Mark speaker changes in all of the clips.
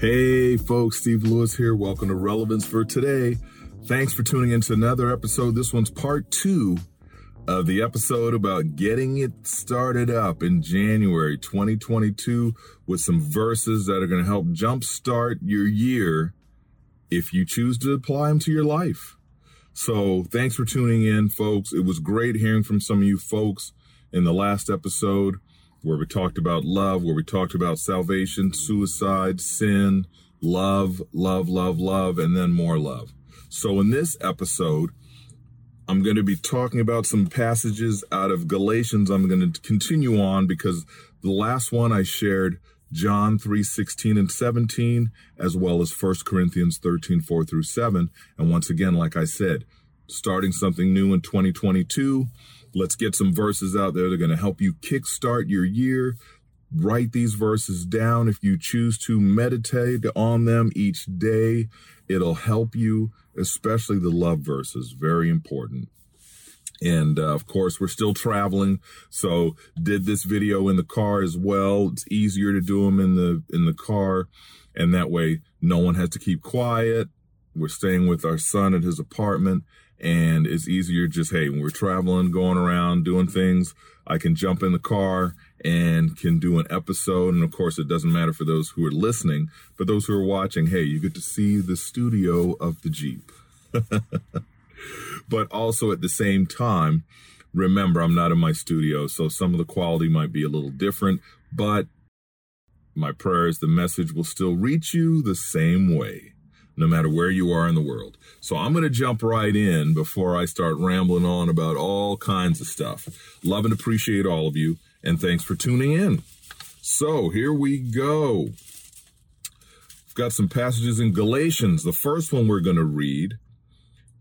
Speaker 1: Hey, folks, Steve Lewis here. Welcome to Relevance for Today. Thanks for tuning in to another episode. This one's part two of the episode about getting it started up in January 2022 with some verses that are going to help jumpstart your year if you choose to apply them to your life. So, thanks for tuning in, folks. It was great hearing from some of you folks in the last episode where we talked about love, where we talked about salvation, suicide, sin, love, love, love, love, and then more love. So in this episode, I'm going to be talking about some passages out of Galatians. I'm going to continue on because the last one I shared John 3, 16 and 17, as well as 1 Corinthians 13, 4 through 7. And once again, like I said, starting something new in 2022 Let's get some verses out there. They're going to help you kickstart your year. Write these verses down if you choose to meditate on them each day. It'll help you, especially the love verses. Very important. And uh, of course, we're still traveling, so did this video in the car as well. It's easier to do them in the in the car, and that way, no one has to keep quiet. We're staying with our son at his apartment, and it's easier just, hey, when we're traveling, going around, doing things, I can jump in the car and can do an episode. And of course, it doesn't matter for those who are listening, but those who are watching, hey, you get to see the studio of the Jeep. but also at the same time, remember, I'm not in my studio, so some of the quality might be a little different, but my prayers, the message will still reach you the same way no matter where you are in the world. So I'm going to jump right in before I start rambling on about all kinds of stuff. Love and appreciate all of you, and thanks for tuning in. So here we go. We've got some passages in Galatians. The first one we're going to read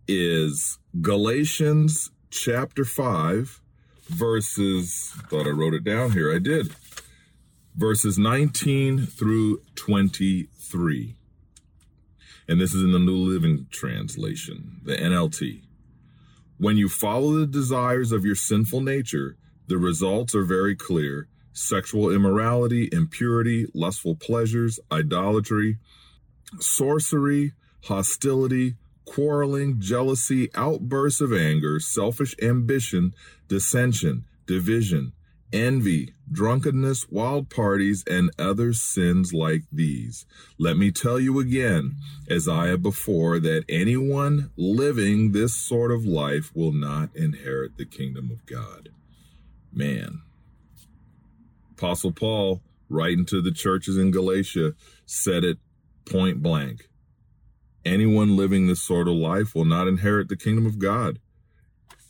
Speaker 1: is Galatians chapter 5, verses, thought I wrote it down here. I did. Verses 19 through 23 and this is in the New Living Translation, the NLT. When you follow the desires of your sinful nature, the results are very clear sexual immorality, impurity, lustful pleasures, idolatry, sorcery, hostility, quarreling, jealousy, outbursts of anger, selfish ambition, dissension, division, envy, drunkenness, wild parties, and other sins like these. Let me tell you again, as I have before, that anyone living this sort of life will not inherit the kingdom of God. Man. Apostle Paul, writing to the churches in Galatia, said it point blank. Anyone living this sort of life will not inherit the kingdom of God.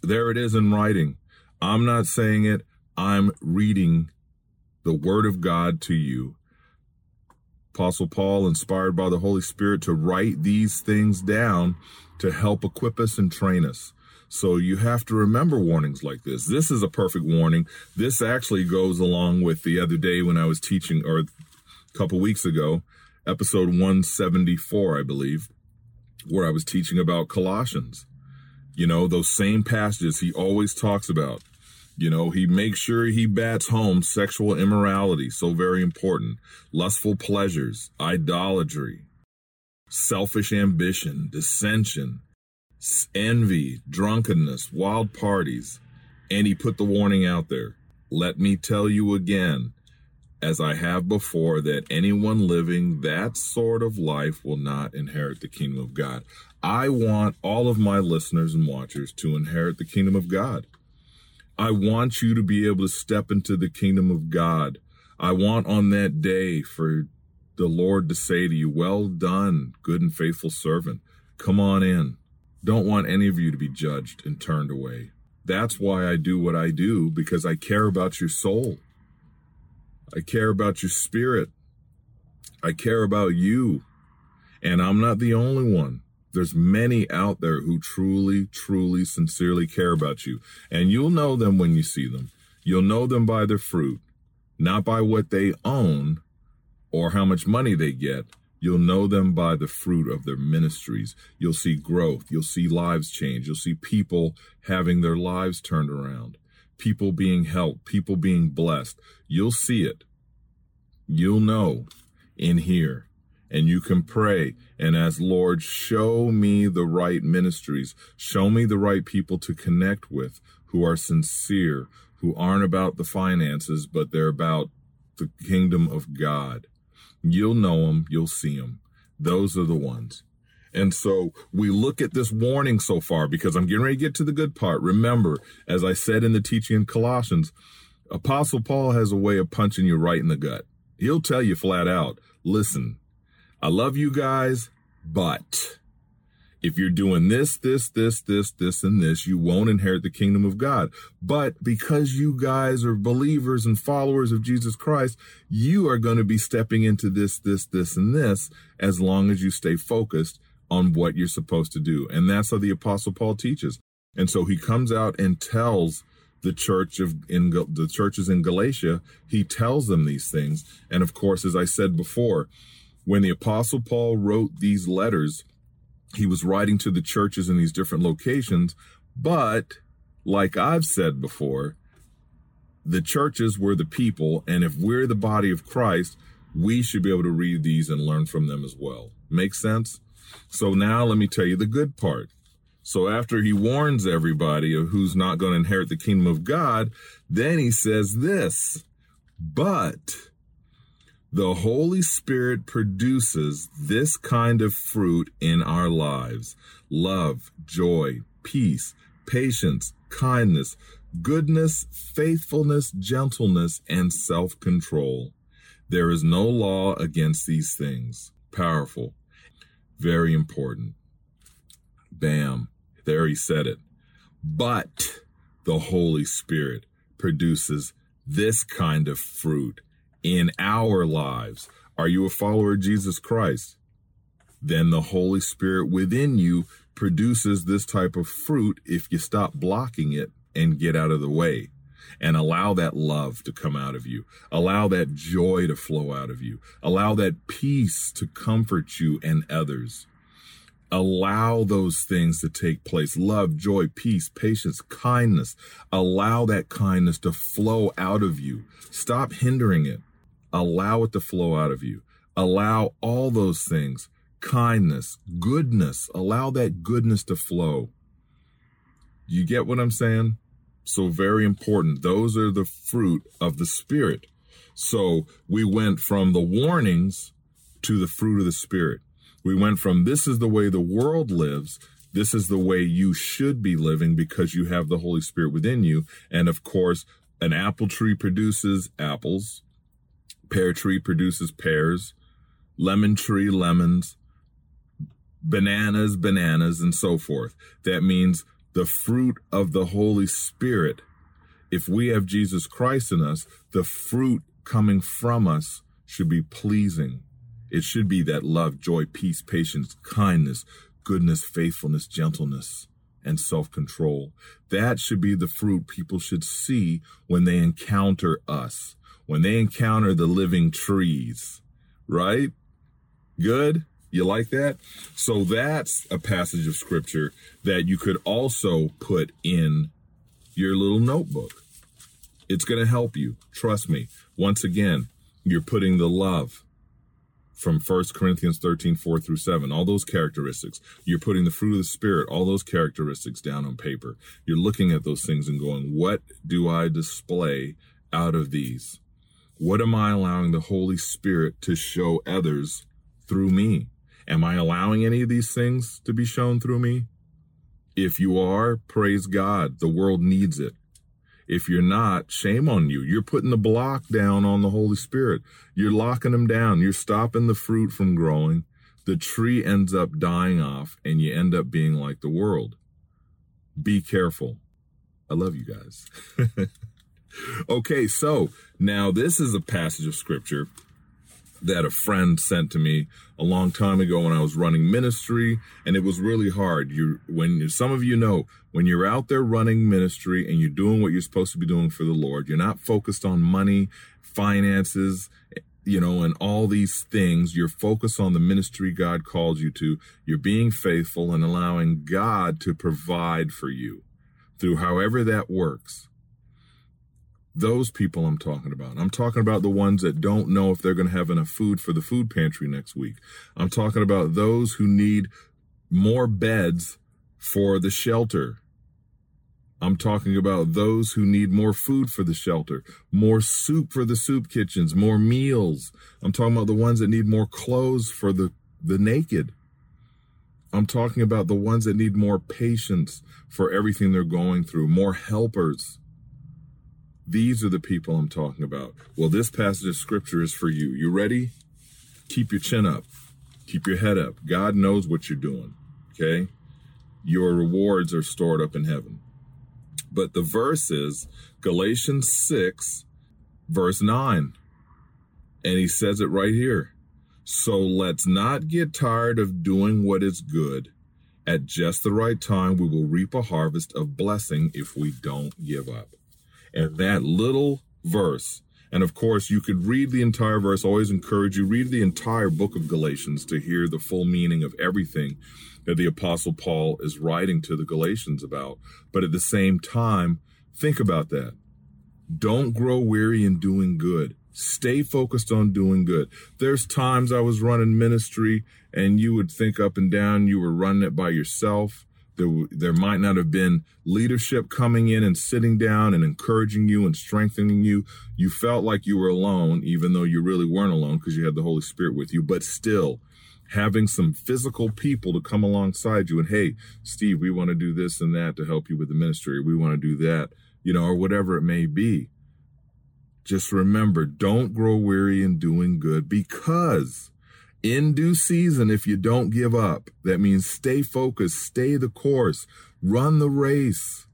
Speaker 1: There it is in writing. I'm not saying it. I'm reading the Word of God to you. Apostle Paul, inspired by the Holy Spirit, to write these things down to help equip us and train us. So you have to remember warnings like this. This is a perfect warning. This actually goes along with the other day when I was teaching, or a couple weeks ago, episode 174, I believe, where I was teaching about Colossians. You know, those same passages he always talks about you know, he makes sure he bats home sexual immorality, so very important, lustful pleasures, idolatry, selfish ambition, dissension, envy, drunkenness, wild parties. And he put the warning out there. Let me tell you again, as I have before, that anyone living that sort of life will not inherit the kingdom of God. I want all of my listeners and watchers to inherit the kingdom of God. I want you to be able to step into the kingdom of God. I want on that day for the Lord to say to you, Well done, good and faithful servant. Come on in. Don't want any of you to be judged and turned away. That's why I do what I do, because I care about your soul. I care about your spirit. I care about you. And I'm not the only one there's many out there who truly, truly, sincerely care about you. And you'll know them when you see them. You'll know them by their fruit, not by what they own or how much money they get. You'll know them by the fruit of their ministries. You'll see growth. You'll see lives change. You'll see people having their lives turned around, people being helped, people being blessed. You'll see it. You'll know in here and you can pray and as Lord, show me the right ministries. Show me the right people to connect with who are sincere, who aren't about the finances, but they're about the kingdom of God. You'll know them. You'll see them. Those are the ones. And so we look at this warning so far because I'm getting ready to get to the good part. Remember, as I said in the teaching in Colossians, Apostle Paul has a way of punching you right in the gut. He'll tell you flat out, listen, I love you guys, but if you're doing this, this, this, this, this, and this, you won't inherit the kingdom of God. But because you guys are believers and followers of Jesus Christ, you are going to be stepping into this, this, this, and this as long as you stay focused on what you're supposed to do. And that's how the apostle Paul teaches. And so he comes out and tells the church of in the churches in Galatia, he tells them these things. And of course, as I said before, when the Apostle Paul wrote these letters, he was writing to the churches in these different locations, but like I've said before, the churches were the people, and if we're the body of Christ, we should be able to read these and learn from them as well. Make sense? So now let me tell you the good part. So after he warns everybody of who's not going to inherit the kingdom of God, then he says this, but the Holy Spirit produces this kind of fruit in our lives love, joy, peace, patience, kindness, goodness, faithfulness, gentleness, and self control. There is no law against these things. Powerful. Very important. Bam. There he said it. But the Holy Spirit produces this kind of fruit in our lives. Are you a follower of Jesus Christ? Then the Holy Spirit within you produces this type of fruit if you stop blocking it and get out of the way and allow that love to come out of you. Allow that joy to flow out of you. Allow that peace to comfort you and others. Allow those things to take place. Love, joy, peace, patience, kindness. Allow that kindness to flow out of you. Stop hindering it. Allow it to flow out of you. Allow all those things kindness, goodness, allow that goodness to flow. You get what I'm saying? So, very important. Those are the fruit of the Spirit. So, we went from the warnings to the fruit of the Spirit. We went from this is the way the world lives this is the way you should be living because you have the Holy Spirit within you. And of course, an apple tree produces apples. Pear tree produces pears, lemon tree lemons, bananas, bananas, and so forth. That means the fruit of the Holy Spirit. If we have Jesus Christ in us, the fruit coming from us should be pleasing. It should be that love, joy, peace, patience, kindness, goodness, faithfulness, gentleness, and self control. That should be the fruit people should see when they encounter us when they encounter the living trees, right? Good? You like that? So that's a passage of scripture that you could also put in your little notebook. It's going to help you. Trust me. Once again, you're putting the love from 1 Corinthians 13, 4 through 7, all those characteristics. You're putting the fruit of the Spirit, all those characteristics down on paper. You're looking at those things and going, what do I display out of these? What am I allowing the Holy Spirit to show others through me? Am I allowing any of these things to be shown through me? If you are, praise God. The world needs it. If you're not, shame on you. You're putting the block down on the Holy Spirit. You're locking them down. You're stopping the fruit from growing. The tree ends up dying off and you end up being like the world. Be careful. I love you guys. okay, so now this is a passage of scripture that a friend sent to me a long time ago when I was running ministry and it was really hard. You when some of you know when you're out there running ministry and you're doing what you're supposed to be doing for the Lord, you're not focused on money, finances, you know, and all these things. You're focused on the ministry God called you to. You're being faithful and allowing God to provide for you through however that works. Those people I'm talking about. I'm talking about the ones that don't know if they're going to have enough food for the food pantry next week. I'm talking about those who need more beds for the shelter. I'm talking about those who need more food for the shelter, more soup for the soup kitchens, more meals. I'm talking about the ones that need more clothes for the, the naked. I'm talking about the ones that need more patience for everything they're going through, more helpers. These are the people I'm talking about. Well, this passage of scripture is for you. You ready? Keep your chin up. Keep your head up. God knows what you're doing. Okay? Your rewards are stored up in heaven. But the verse is Galatians 6, verse 9. And he says it right here. So let's not get tired of doing what is good. At just the right time, we will reap a harvest of blessing if we don't give up. And that little verse. And of course, you could read the entire verse. I always encourage you read the entire book of Galatians to hear the full meaning of everything that the apostle Paul is writing to the Galatians about. But at the same time, think about that. Don't grow weary in doing good. Stay focused on doing good. There's times I was running ministry and you would think up and down you were running it by yourself there, there might not have been leadership coming in and sitting down and encouraging you and strengthening you. You felt like you were alone, even though you really weren't alone because you had the Holy Spirit with you. But still, having some physical people to come alongside you and, hey, Steve, we want to do this and that to help you with the ministry. We want to do that, you know, or whatever it may be. Just remember, don't grow weary in doing good because in due season, if you don't give up, that means stay focused, stay the course, run the race.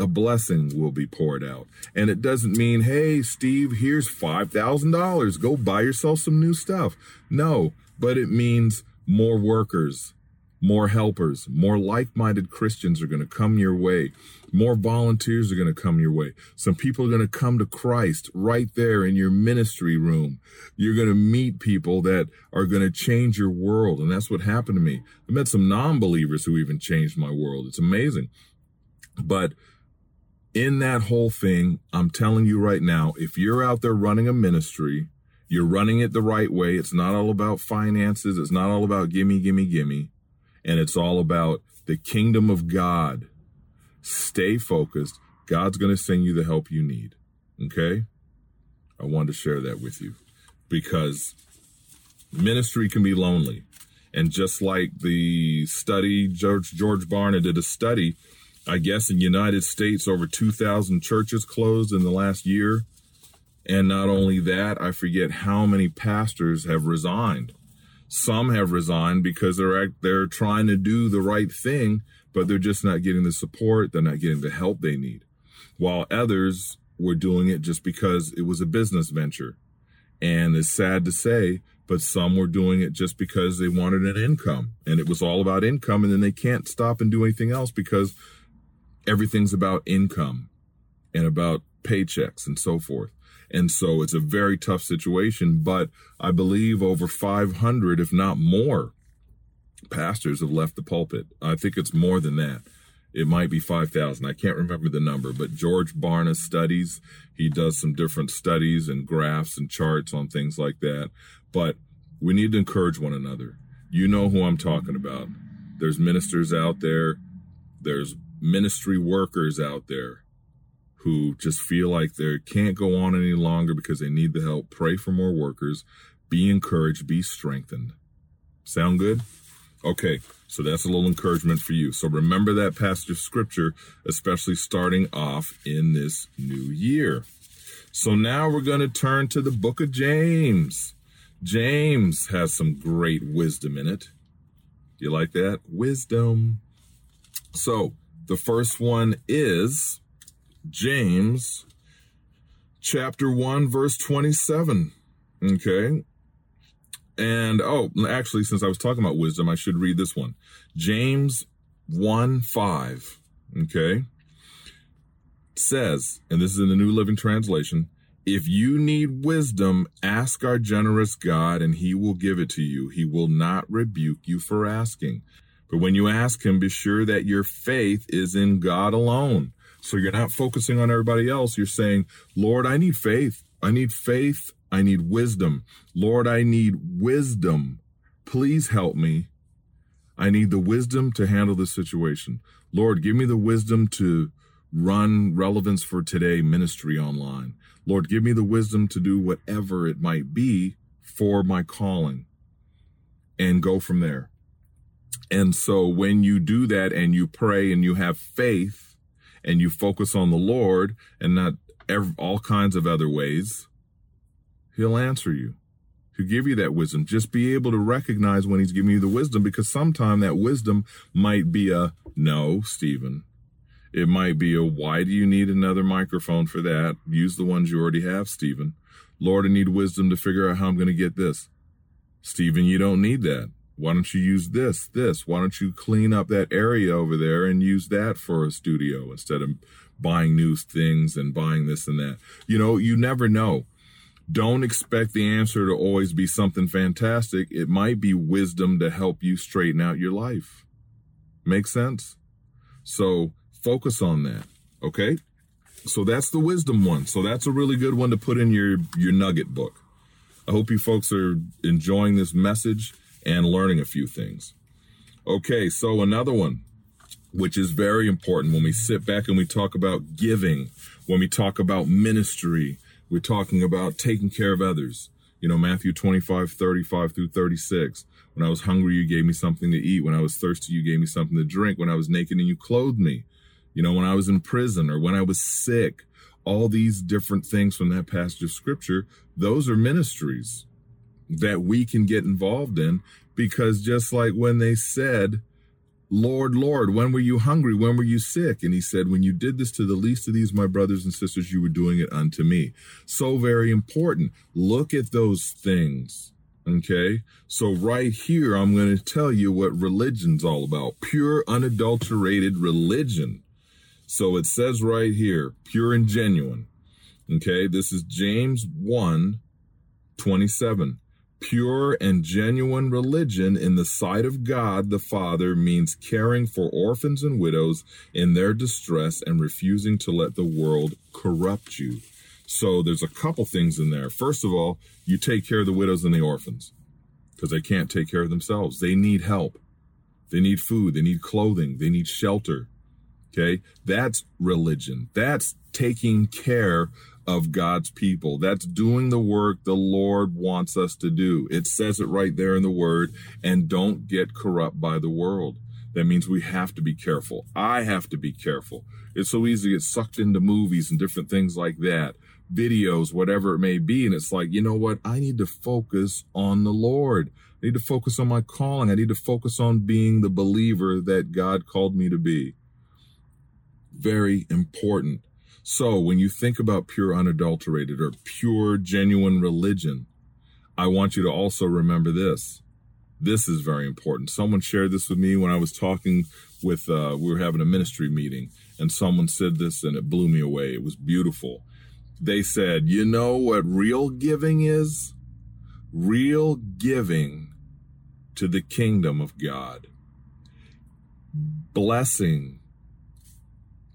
Speaker 1: A blessing will be poured out. And it doesn't mean, hey, Steve, here's $5,000. Go buy yourself some new stuff. No, but it means more workers, more helpers, more like minded Christians are going to come your way. More volunteers are going to come your way. Some people are going to come to Christ right there in your ministry room. You're going to meet people that are going to change your world. And that's what happened to me. I met some non believers who even changed my world. It's amazing. But in that whole thing, I'm telling you right now, if you're out there running a ministry, you're running it the right way. It's not all about finances. It's not all about gimme, gimme, gimme and it's all about the kingdom of God. Stay focused. God's going to send you the help you need. Okay? I wanted to share that with you because ministry can be lonely. And just like the study, George, George Barna did a study, I guess in United States, over 2,000 churches closed in the last year. And not only that, I forget how many pastors have resigned some have resigned because they're they're trying to do the right thing, but they're just not getting the support, they're not getting the help they need. While others were doing it just because it was a business venture. And it's sad to say, but some were doing it just because they wanted an income and it was all about income and then they can't stop and do anything else because everything's about income and about paychecks and so forth. And so it's a very tough situation, but I believe over 500, if not more, pastors have left the pulpit. I think it's more than that. It might be 5,000. I can't remember the number, but George Barna studies. He does some different studies and graphs and charts on things like that. But we need to encourage one another. You know who I'm talking about. There's ministers out there, there's ministry workers out there who just feel like they can't go on any longer because they need the help, pray for more workers, be encouraged, be strengthened. Sound good? Okay, so that's a little encouragement for you. So remember that passage of scripture, especially starting off in this new year. So now we're going to turn to the book of James. James has some great wisdom in it. You like that? Wisdom. So the first one is James chapter 1, verse 27. Okay. And oh, actually, since I was talking about wisdom, I should read this one James 1 5. Okay. Says, and this is in the New Living Translation if you need wisdom, ask our generous God, and he will give it to you. He will not rebuke you for asking. But when you ask him, be sure that your faith is in God alone. So you're not focusing on everybody else. You're saying, Lord, I need faith. I need faith. I need wisdom. Lord, I need wisdom. Please help me. I need the wisdom to handle this situation. Lord, give me the wisdom to run Relevance for Today ministry online. Lord, give me the wisdom to do whatever it might be for my calling and go from there. And so when you do that and you pray and you have faith, and you focus on the Lord and not ev- all kinds of other ways, He'll answer you. He'll give you that wisdom. Just be able to recognize when He's giving you the wisdom because sometime that wisdom might be a no, Stephen. It might be a why do you need another microphone for that? Use the ones you already have, Stephen. Lord, I need wisdom to figure out how I'm going to get this. Stephen, you don't need that why don't you use this, this? Why don't you clean up that area over there and use that for a studio instead of buying new things and buying this and that? You know, you never know. Don't expect the answer to always be something fantastic. It might be wisdom to help you straighten out your life. Make sense? So focus on that. Okay. So that's the wisdom one. So that's a really good one to put in your, your nugget book. I hope you folks are enjoying this message and learning a few things. Okay, so another one, which is very important when we sit back and we talk about giving, when we talk about ministry, we're talking about taking care of others. You know, Matthew 25, 35 through 36. When I was hungry, you gave me something to eat. When I was thirsty, you gave me something to drink. When I was naked and you clothed me. You know, when I was in prison or when I was sick, all these different things from that passage of scripture, those are ministries that we can get involved in because just like when they said, Lord, Lord, when were you hungry? When were you sick? And he said, When you did this to the least of these, my brothers and sisters, you were doing it unto me. So very important. Look at those things. Okay. So right here, I'm going to tell you what religion's all about. Pure, unadulterated religion. So it says right here, pure and genuine. Okay. This is James 1, 27. Pure and genuine religion in the sight of God the Father means caring for orphans and widows in their distress and refusing to let the world corrupt you. So there's a couple things in there. First of all, you take care of the widows and the orphans because they can't take care of themselves. They need help. They need food. They need clothing. They need shelter. Okay. That's religion. That's taking care of God's people. That's doing the work the Lord wants us to do. It says it right there in the word, and don't get corrupt by the world. That means we have to be careful. I have to be careful. It's so easy to get sucked into movies and different things like that, videos, whatever it may be. And it's like, you know what? I need to focus on the Lord. I need to focus on my calling. I need to focus on being the believer that God called me to be. Very important. So when you think about pure unadulterated or pure genuine religion, I want you to also remember this. This is very important. Someone shared this with me when I was talking with, uh, we were having a ministry meeting, and someone said this and it blew me away. It was beautiful. They said, You know what real giving is? Real giving to the kingdom of God. Blessing,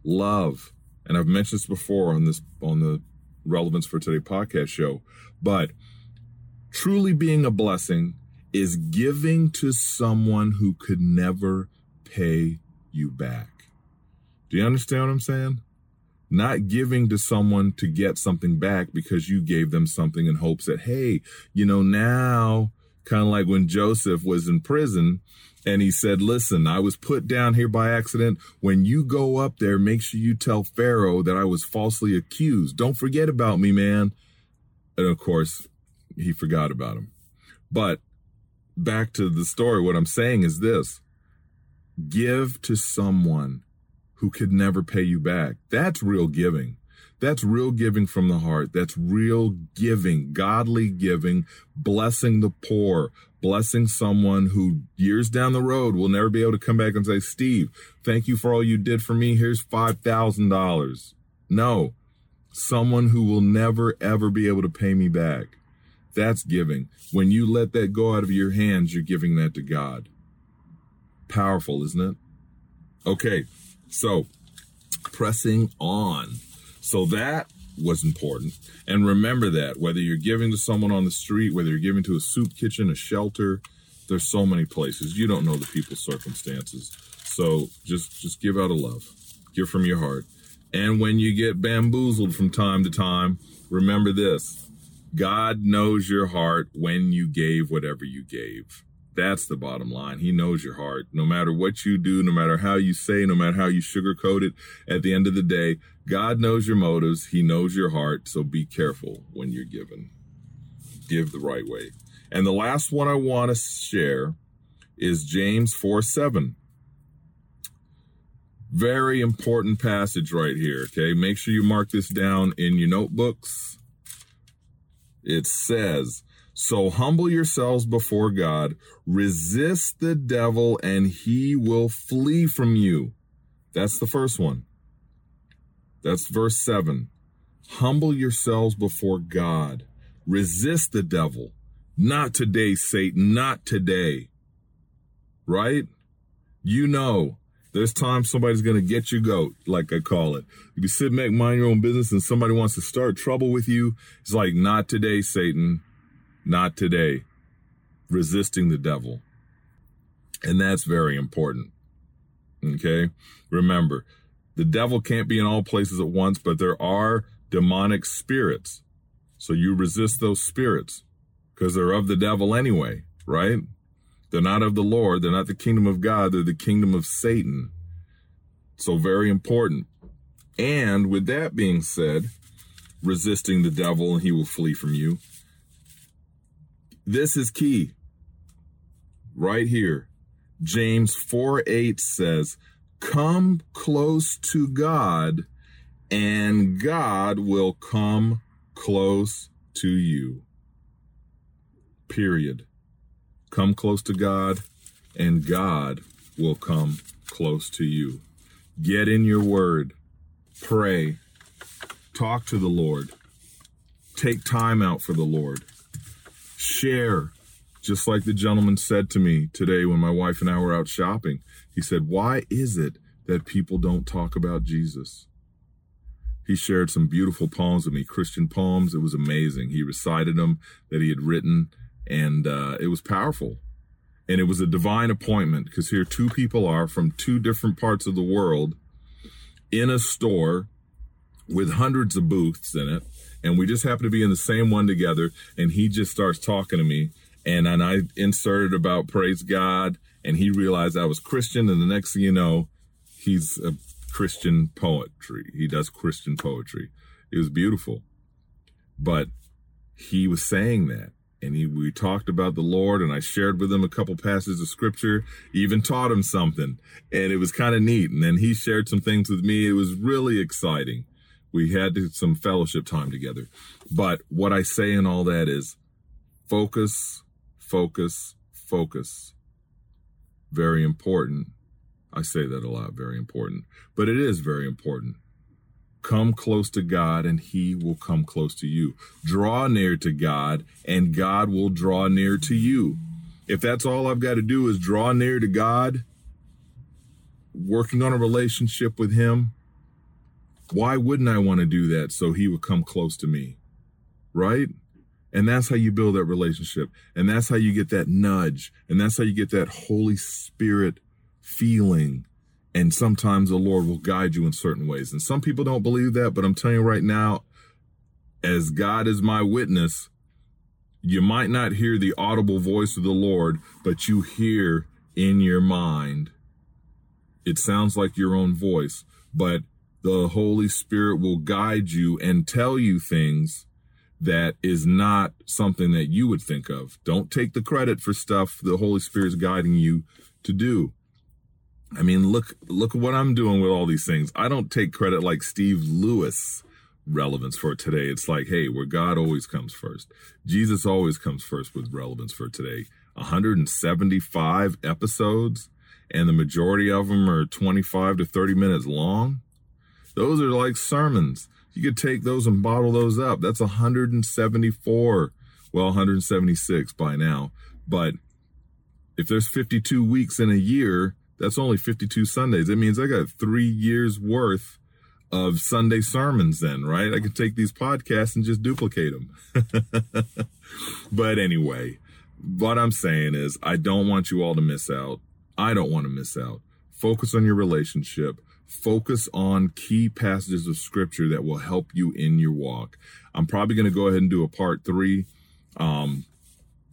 Speaker 1: love, and I've mentioned this before on this on the relevance for today podcast show, but truly being a blessing is giving to someone who could never pay you back. Do you understand what I'm saying? Not giving to someone to get something back because you gave them something in hopes that, hey, you know, now, kind of like when Joseph was in prison and he said, Listen, I was put down here by accident. When you go up there, make sure you tell Pharaoh that I was falsely accused. Don't forget about me, man. And of course, he forgot about him. But back to the story, what I'm saying is this give to someone who could never pay you back. That's real giving. That's real giving from the heart. That's real giving, godly giving, blessing the poor, blessing someone who years down the road will never be able to come back and say, Steve, thank you for all you did for me. Here's $5,000. No, someone who will never, ever be able to pay me back. That's giving. When you let that go out of your hands, you're giving that to God. Powerful, isn't it? Okay, so pressing on. So that was important. And remember that whether you're giving to someone on the street, whether you're giving to a soup kitchen, a shelter, there's so many places. You don't know the people's circumstances. So just just give out of love. Give from your heart. And when you get bamboozled from time to time, remember this. God knows your heart when you gave whatever you gave. That's the bottom line. He knows your heart. No matter what you do, no matter how you say, no matter how you sugarcoat it, at the end of the day, God knows your motives. He knows your heart. So be careful when you're given. Give the right way. And the last one I want to share is James 4 7. Very important passage right here. Okay. Make sure you mark this down in your notebooks. It says, so humble yourselves before God, resist the devil, and he will flee from you. That's the first one. That's verse 7. Humble yourselves before God, resist the devil. Not today, Satan, not today. Right? You know, there's time somebody's going to get your goat, like I call it. If you sit back, mind your own business, and somebody wants to start trouble with you, it's like, not today, Satan not today. Resisting the devil. And that's very important. Okay? Remember, the devil can't be in all places at once, but there are demonic spirits. So you resist those spirits because they're of the devil anyway, right? They're not of the Lord. They're not the kingdom of God. They're the kingdom of Satan. So very important. And with that being said, resisting the devil and he will flee from you. This is key. Right here. James 4 8 says, Come close to God, and God will come close to you. Period. Come close to God, and God will come close to you. Get in your word, pray, talk to the Lord, take time out for the Lord share. Just like the gentleman said to me today when my wife and I were out shopping, he said, Why is it that people don't talk about Jesus? He shared some beautiful poems with me, Christian poems. It was amazing. He recited them that he had written, and uh, it was powerful. And it was a divine appointment because here two people are from two different parts of the world in a store with hundreds of booths in it and we just happened to be in the same one together and he just starts talking to me and and I inserted about praise God and he realized I was Christian and the next thing you know he's a Christian poetry he does Christian poetry it was beautiful but he was saying that and he, we talked about the Lord and I shared with him a couple passages of scripture even taught him something and it was kind of neat and then he shared some things with me it was really exciting we had some fellowship time together. But what I say in all that is focus, focus, focus. Very important. I say that a lot, very important, but it is very important. Come close to God and he will come close to you. Draw near to God and God will draw near to you. If that's all I've got to do is draw near to God, working on a relationship with him, why wouldn't I want to do that so he would come close to me? Right? And that's how you build that relationship. And that's how you get that nudge. And that's how you get that Holy Spirit feeling. And sometimes the Lord will guide you in certain ways. And some people don't believe that, but I'm telling you right now, as God is my witness, you might not hear the audible voice of the Lord, but you hear in your mind. It sounds like your own voice, but the Holy Spirit will guide you and tell you things that is not something that you would think of. Don't take the credit for stuff the Holy Spirit's guiding you to do. I mean, look look what I'm doing with all these things. I don't take credit like Steve Lewis relevance for today. It's like, hey, where God always comes first. Jesus always comes first with relevance for today. 175 episodes and the majority of them are 25 to 30 minutes long. Those are like sermons. You could take those and bottle those up. That's 174. Well, 176 by now. But if there's 52 weeks in a year, that's only 52 Sundays. It means I got three years worth of Sunday sermons then, right? I could take these podcasts and just duplicate them. but anyway, what I'm saying is I don't want you all to miss out. I don't want to miss out. Focus on your relationship focus on key passages of scripture that will help you in your walk. I'm probably going to go ahead and do a part three. Um,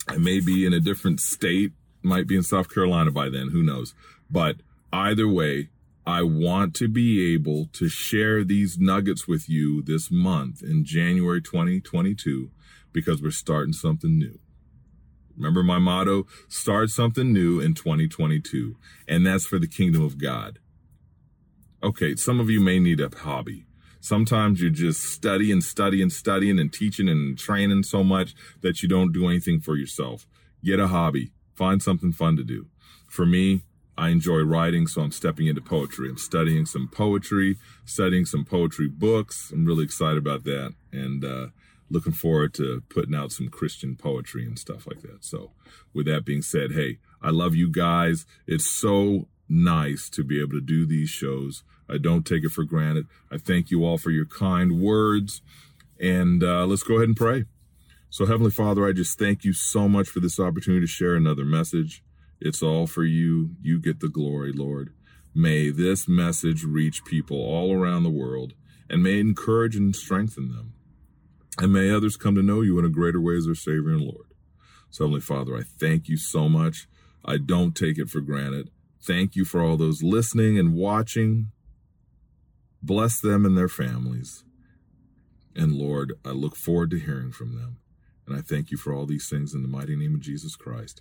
Speaker 1: I may be in a different state, might be in South Carolina by then, who knows. But either way, I want to be able to share these nuggets with you this month in January 2022 because we're starting something new. Remember my motto start something new in 2022, and that's for the kingdom of God okay, some of you may need a hobby. Sometimes you're just studying, studying, studying, and teaching and training so much that you don't do anything for yourself. Get a hobby. Find something fun to do. For me, I enjoy writing, so I'm stepping into poetry. I'm studying some poetry, studying some poetry books. I'm really excited about that and uh, looking forward to putting out some Christian poetry and stuff like that. So, with that being said, hey, I love you guys. It's so nice to be able to do these shows. I don't take it for granted. I thank you all for your kind words. And uh, let's go ahead and pray. So, Heavenly Father, I just thank you so much for this opportunity to share another message. It's all for you. You get the glory, Lord. May this message reach people all around the world and may encourage and strengthen them. And may others come to know you in a greater way as their Savior and Lord. So, Heavenly Father, I thank you so much. I don't take it for granted. Thank you for all those listening and watching. Bless them and their families. And Lord, I look forward to hearing from them. And I thank you for all these things in the mighty name of Jesus Christ.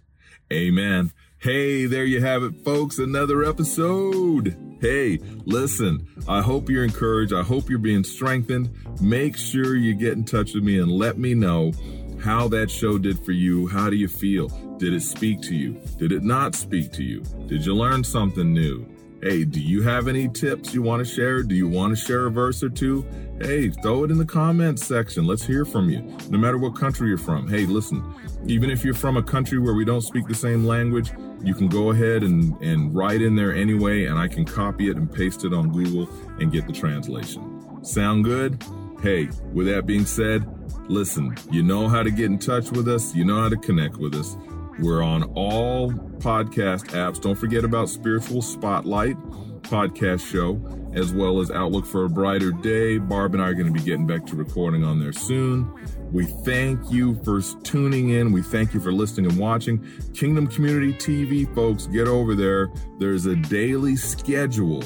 Speaker 1: Amen. Hey, there you have it, folks. Another episode. Hey, listen, I hope you're encouraged. I hope you're being strengthened. Make sure you get in touch with me and let me know how that show did for you. How do you feel? Did it speak to you? Did it not speak to you? Did you learn something new? Hey, do you have any tips you want to share? Do you want to share a verse or two? Hey, throw it in the comments section. Let's hear from you, no matter what country you're from. Hey, listen, even if you're from a country where we don't speak the same language, you can go ahead and, and write in there anyway, and I can copy it and paste it on Google and get the translation. Sound good? Hey, with that being said, Listen, you know how to get in touch with us, you know how to connect with us. We're on all podcast apps. Don't forget about Spiritual Spotlight podcast show, as well as Outlook for a Brighter Day. Barb and I are going to be getting back to recording on there soon. We thank you for tuning in. We thank you for listening and watching. Kingdom Community TV, folks, get over there. There's a daily schedule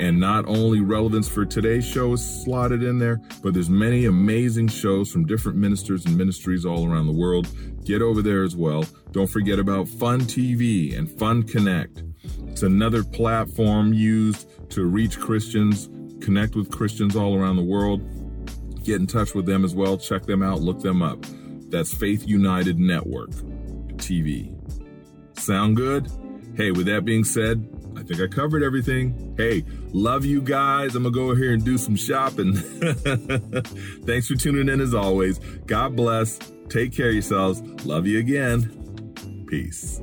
Speaker 1: and not only relevance for today's show is slotted in there, but there's many amazing shows from different ministers and ministries all around the world. Get over there as well. Don't forget about Fun TV and Fun Connect. It's another platform used to reach Christians, connect with Christians all around the world. Get in touch with them as well. Check them out, look them up. That's Faith United Network TV. Sound good? Hey, with that being said, I think I covered everything. Hey, love you guys. I'm going to go here and do some shopping. Thanks for tuning in as always. God bless. Take care of yourselves. Love you again. Peace.